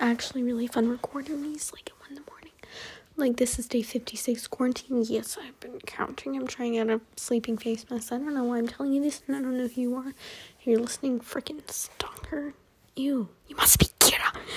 actually really fun recording these like at 1 in the morning. Like, this is day 56 quarantine. Yes, I've been counting. I'm trying out a sleeping face mask. I don't know why I'm telling you this, and I don't know who you are. You're listening, freaking stalker. You, you must be.